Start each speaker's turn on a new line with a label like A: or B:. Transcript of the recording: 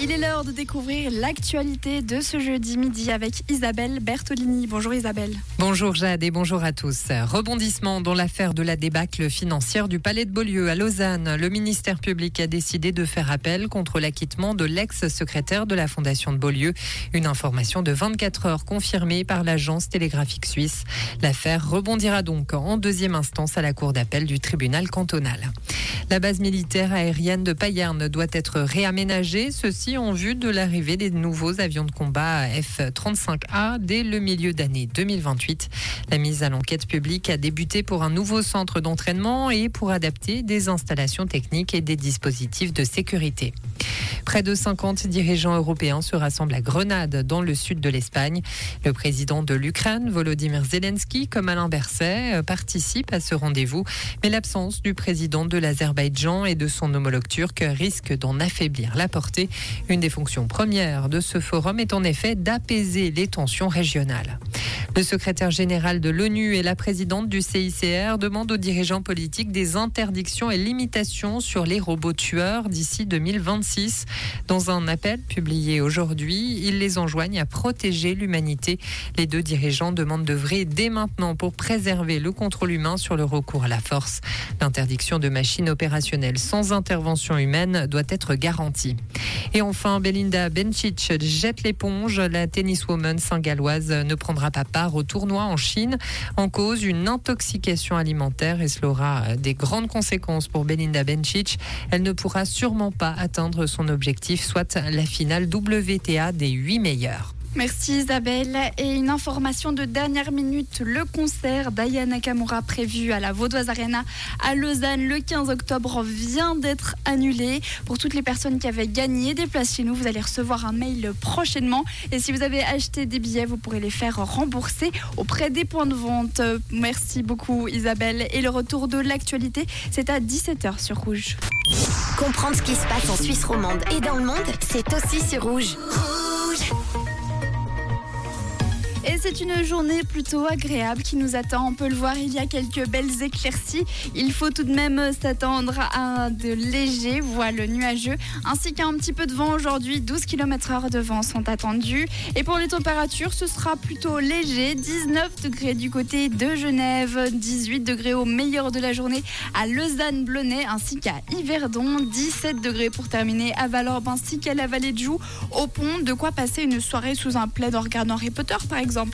A: Il est l'heure de découvrir l'actualité de ce jeudi midi avec Isabelle Bertolini. Bonjour Isabelle.
B: Bonjour Jade et bonjour à tous. Rebondissement dans l'affaire de la débâcle financière du Palais de Beaulieu à Lausanne. Le ministère public a décidé de faire appel contre l'acquittement de l'ex-secrétaire de la Fondation de Beaulieu. Une information de 24 heures confirmée par l'agence télégraphique suisse. L'affaire rebondira donc en deuxième instance à la cour d'appel du tribunal cantonal. La base militaire aérienne de Payerne doit être réaménagée, ceci en vue de l'arrivée des nouveaux avions de combat F-35A dès le milieu d'année 2028. La mise à l'enquête publique a débuté pour un nouveau centre d'entraînement et pour adapter des installations techniques et des dispositifs de sécurité. Près de 50 dirigeants européens se rassemblent à Grenade, dans le sud de l'Espagne. Le président de l'Ukraine, Volodymyr Zelensky, comme Alain Berset, participe à ce rendez-vous. Mais l'absence du président de l'Azerbaïdjan et de son homologue turc risque d'en affaiblir la portée. Une des fonctions premières de ce forum est en effet d'apaiser les tensions régionales. Le secrétaire général de l'ONU et la présidente du CICR demandent aux dirigeants politiques des interdictions et limitations sur les robots tueurs d'ici 2026. Dans un appel publié aujourd'hui, ils les enjoignent à protéger l'humanité. Les deux dirigeants demandent d'œuvrer dès maintenant pour préserver le contrôle humain sur le recours à la force. L'interdiction de machines opérationnelles sans intervention humaine doit être garantie. Et enfin, Belinda Bencic jette l'éponge. La tenniswoman saint-galloise ne prendra pas part au tournoi en Chine en cause une intoxication alimentaire et cela aura des grandes conséquences pour Belinda Bencic. Elle ne pourra sûrement pas atteindre son objectif, soit la finale WTA des 8 meilleurs.
A: Merci Isabelle. Et une information de dernière minute, le concert d'Aya Nakamura prévu à la Vaudoise Arena à Lausanne le 15 octobre vient d'être annulé. Pour toutes les personnes qui avaient gagné des places chez nous, vous allez recevoir un mail prochainement. Et si vous avez acheté des billets, vous pourrez les faire rembourser auprès des points de vente. Merci beaucoup Isabelle. Et le retour de l'actualité, c'est à 17h sur Rouge.
C: Comprendre ce qui se passe en Suisse romande et dans le monde, c'est aussi sur Rouge. Rouge
A: c'est une journée plutôt agréable qui nous attend. On peut le voir, il y a quelques belles éclaircies. Il faut tout de même s'attendre à de légers voiles nuageux, ainsi qu'à un petit peu de vent aujourd'hui. 12 km heure de vent sont attendus. Et pour les températures, ce sera plutôt léger. 19 degrés du côté de Genève, 18 degrés au meilleur de la journée à Lausanne-Blonay, ainsi qu'à Yverdon. 17 degrés pour terminer à Valorbe, ainsi qu'à la vallée de Joux, au pont. De quoi passer une soirée sous un plaid en regardant Harry Potter, par exemple.